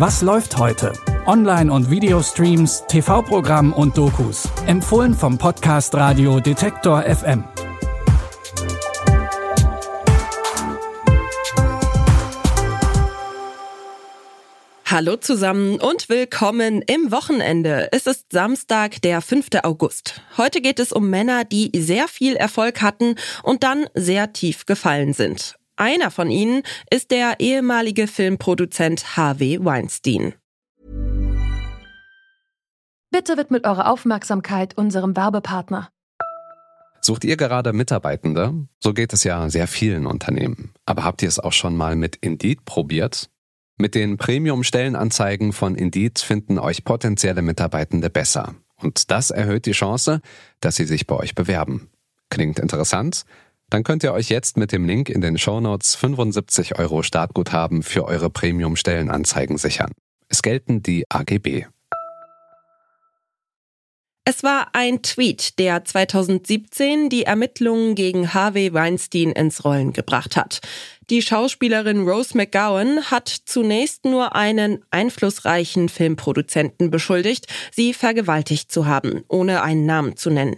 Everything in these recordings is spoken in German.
Was läuft heute? Online- und Videostreams, TV-Programm und Dokus. Empfohlen vom Podcast Radio Detektor FM. Hallo zusammen und willkommen im Wochenende. Es ist Samstag, der 5. August. Heute geht es um Männer, die sehr viel Erfolg hatten und dann sehr tief gefallen sind. Einer von ihnen ist der ehemalige Filmproduzent Harvey Weinstein. Bitte widmet eure Aufmerksamkeit unserem Werbepartner. Sucht ihr gerade Mitarbeitende? So geht es ja sehr vielen Unternehmen. Aber habt ihr es auch schon mal mit Indeed probiert? Mit den Premium-Stellenanzeigen von Indeed finden euch potenzielle Mitarbeitende besser. Und das erhöht die Chance, dass sie sich bei euch bewerben. Klingt interessant? Dann könnt ihr euch jetzt mit dem Link in den Shownotes 75 Euro Startguthaben für eure Premium-Stellenanzeigen sichern. Es gelten die AGB. Es war ein Tweet, der 2017 die Ermittlungen gegen Harvey Weinstein ins Rollen gebracht hat. Die Schauspielerin Rose McGowan hat zunächst nur einen einflussreichen Filmproduzenten beschuldigt, sie vergewaltigt zu haben, ohne einen Namen zu nennen.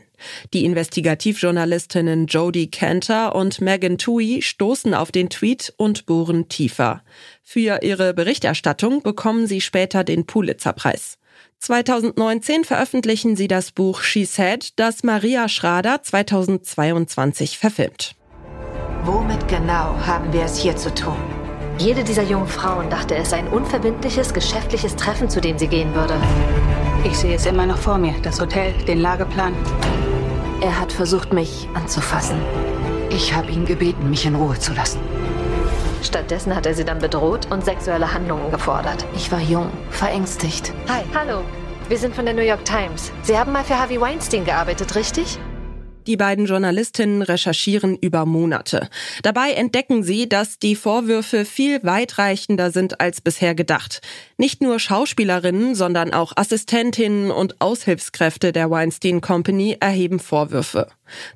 Die Investigativjournalistinnen Jodie Cantor und Megan Tui stoßen auf den Tweet und bohren tiefer. Für ihre Berichterstattung bekommen sie später den Pulitzerpreis. 2019 veröffentlichen sie das Buch She Said, das Maria Schrader 2022 verfilmt. Womit genau haben wir es hier zu tun? Jede dieser jungen Frauen dachte, es sei ein unverbindliches, geschäftliches Treffen, zu dem sie gehen würde. Ich sehe es immer noch vor mir, das Hotel, den Lageplan. Er hat versucht, mich anzufassen. Ich habe ihn gebeten, mich in Ruhe zu lassen. Stattdessen hat er sie dann bedroht und sexuelle Handlungen gefordert. Ich war jung, verängstigt. Hi. Hallo. Wir sind von der New York Times. Sie haben mal für Harvey Weinstein gearbeitet, richtig? Die beiden Journalistinnen recherchieren über Monate. Dabei entdecken sie, dass die Vorwürfe viel weitreichender sind als bisher gedacht. Nicht nur Schauspielerinnen, sondern auch Assistentinnen und Aushilfskräfte der Weinstein Company erheben Vorwürfe.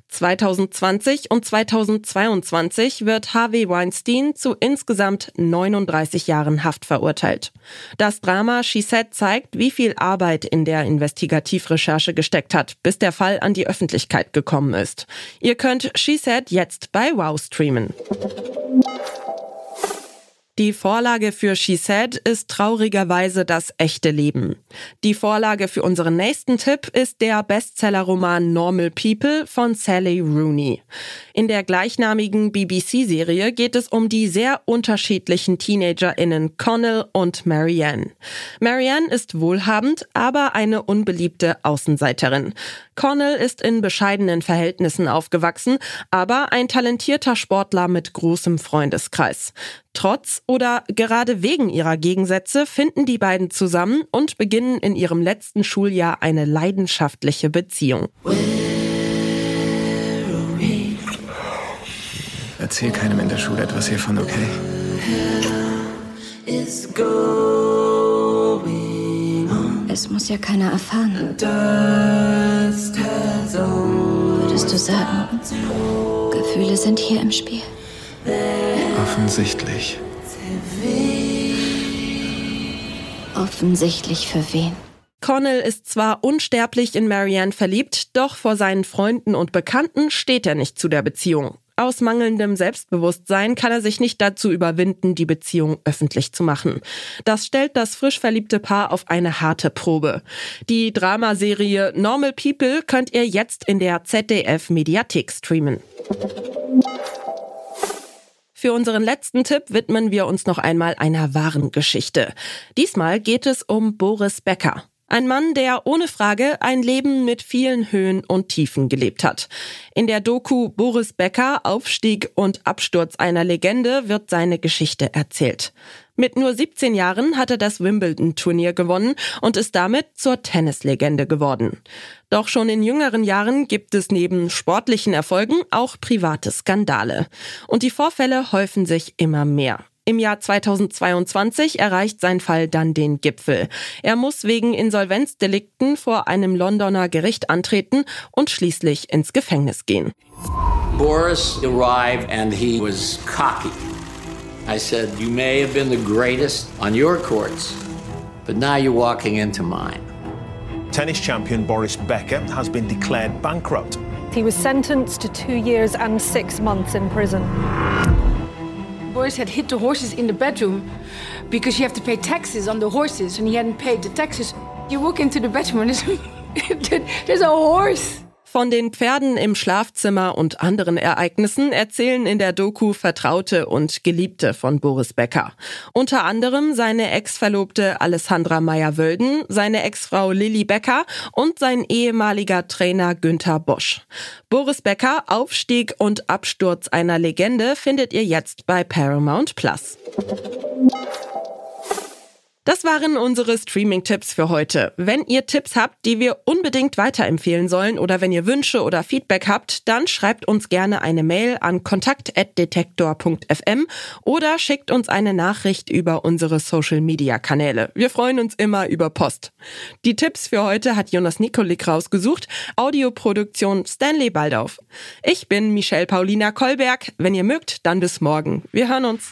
2020 und 2022 wird Harvey Weinstein zu insgesamt 39 Jahren Haft verurteilt. Das Drama She Said zeigt, wie viel Arbeit in der Investigativrecherche gesteckt hat, bis der Fall an die Öffentlichkeit gekommen ist. Ihr könnt She Said jetzt bei Wow streamen. Die Vorlage für She Said ist traurigerweise das echte Leben. Die Vorlage für unseren nächsten Tipp ist der Bestsellerroman Normal People von Sally Rooney. In der gleichnamigen BBC-Serie geht es um die sehr unterschiedlichen TeenagerInnen Connell und Marianne. Marianne ist wohlhabend, aber eine unbeliebte Außenseiterin. Connell ist in bescheidenen Verhältnissen aufgewachsen, aber ein talentierter Sportler mit großem Freundeskreis. Trotz oder gerade wegen ihrer Gegensätze finden die beiden zusammen und beginnen in ihrem letzten Schuljahr eine leidenschaftliche Beziehung. Erzähl keinem in der Schule etwas hiervon, okay? Es muss ja keiner erfahren. Würdest du sagen, Gefühle sind hier im Spiel? Offensichtlich. Offensichtlich für wen? Connell ist zwar unsterblich in Marianne verliebt, doch vor seinen Freunden und Bekannten steht er nicht zu der Beziehung. Aus mangelndem Selbstbewusstsein kann er sich nicht dazu überwinden, die Beziehung öffentlich zu machen. Das stellt das frisch verliebte Paar auf eine harte Probe. Die Dramaserie Normal People könnt ihr jetzt in der ZDF Mediathek streamen. Für unseren letzten Tipp widmen wir uns noch einmal einer wahren Geschichte. Diesmal geht es um Boris Becker. Ein Mann, der ohne Frage ein Leben mit vielen Höhen und Tiefen gelebt hat. In der Doku Boris Becker, Aufstieg und Absturz einer Legende wird seine Geschichte erzählt. Mit nur 17 Jahren hat er das Wimbledon-Turnier gewonnen und ist damit zur Tennislegende geworden. Doch schon in jüngeren Jahren gibt es neben sportlichen Erfolgen auch private Skandale. Und die Vorfälle häufen sich immer mehr. Im Jahr 2022 erreicht sein Fall dann den Gipfel. Er muss wegen Insolvenzdelikten vor einem Londoner Gericht antreten und schließlich ins Gefängnis gehen. Boris arrived and he was cocky. I said, You may have been the greatest on your courts, but now you're walking into mine. Tennis champion Boris Becker has been declared bankrupt. He was sentenced to two years and six months in prison. Boris had hit the horses in the bedroom because you have to pay taxes on the horses, and he hadn't paid the taxes. You walk into the bedroom and there's, there's a horse. Von den Pferden im Schlafzimmer und anderen Ereignissen erzählen in der Doku Vertraute und Geliebte von Boris Becker. Unter anderem seine Ex-Verlobte Alessandra Meyer-Wölden, seine Ex-Frau Lilly Becker und sein ehemaliger Trainer Günther Bosch. Boris Becker, Aufstieg und Absturz einer Legende findet ihr jetzt bei Paramount Plus. Das waren unsere Streaming-Tipps für heute. Wenn ihr Tipps habt, die wir unbedingt weiterempfehlen sollen oder wenn ihr Wünsche oder Feedback habt, dann schreibt uns gerne eine Mail an kontakt.detektor.fm oder schickt uns eine Nachricht über unsere Social-Media-Kanäle. Wir freuen uns immer über Post. Die Tipps für heute hat Jonas Nikolik rausgesucht. Audioproduktion Stanley Baldauf. Ich bin Michelle Paulina Kolberg. Wenn ihr mögt, dann bis morgen. Wir hören uns.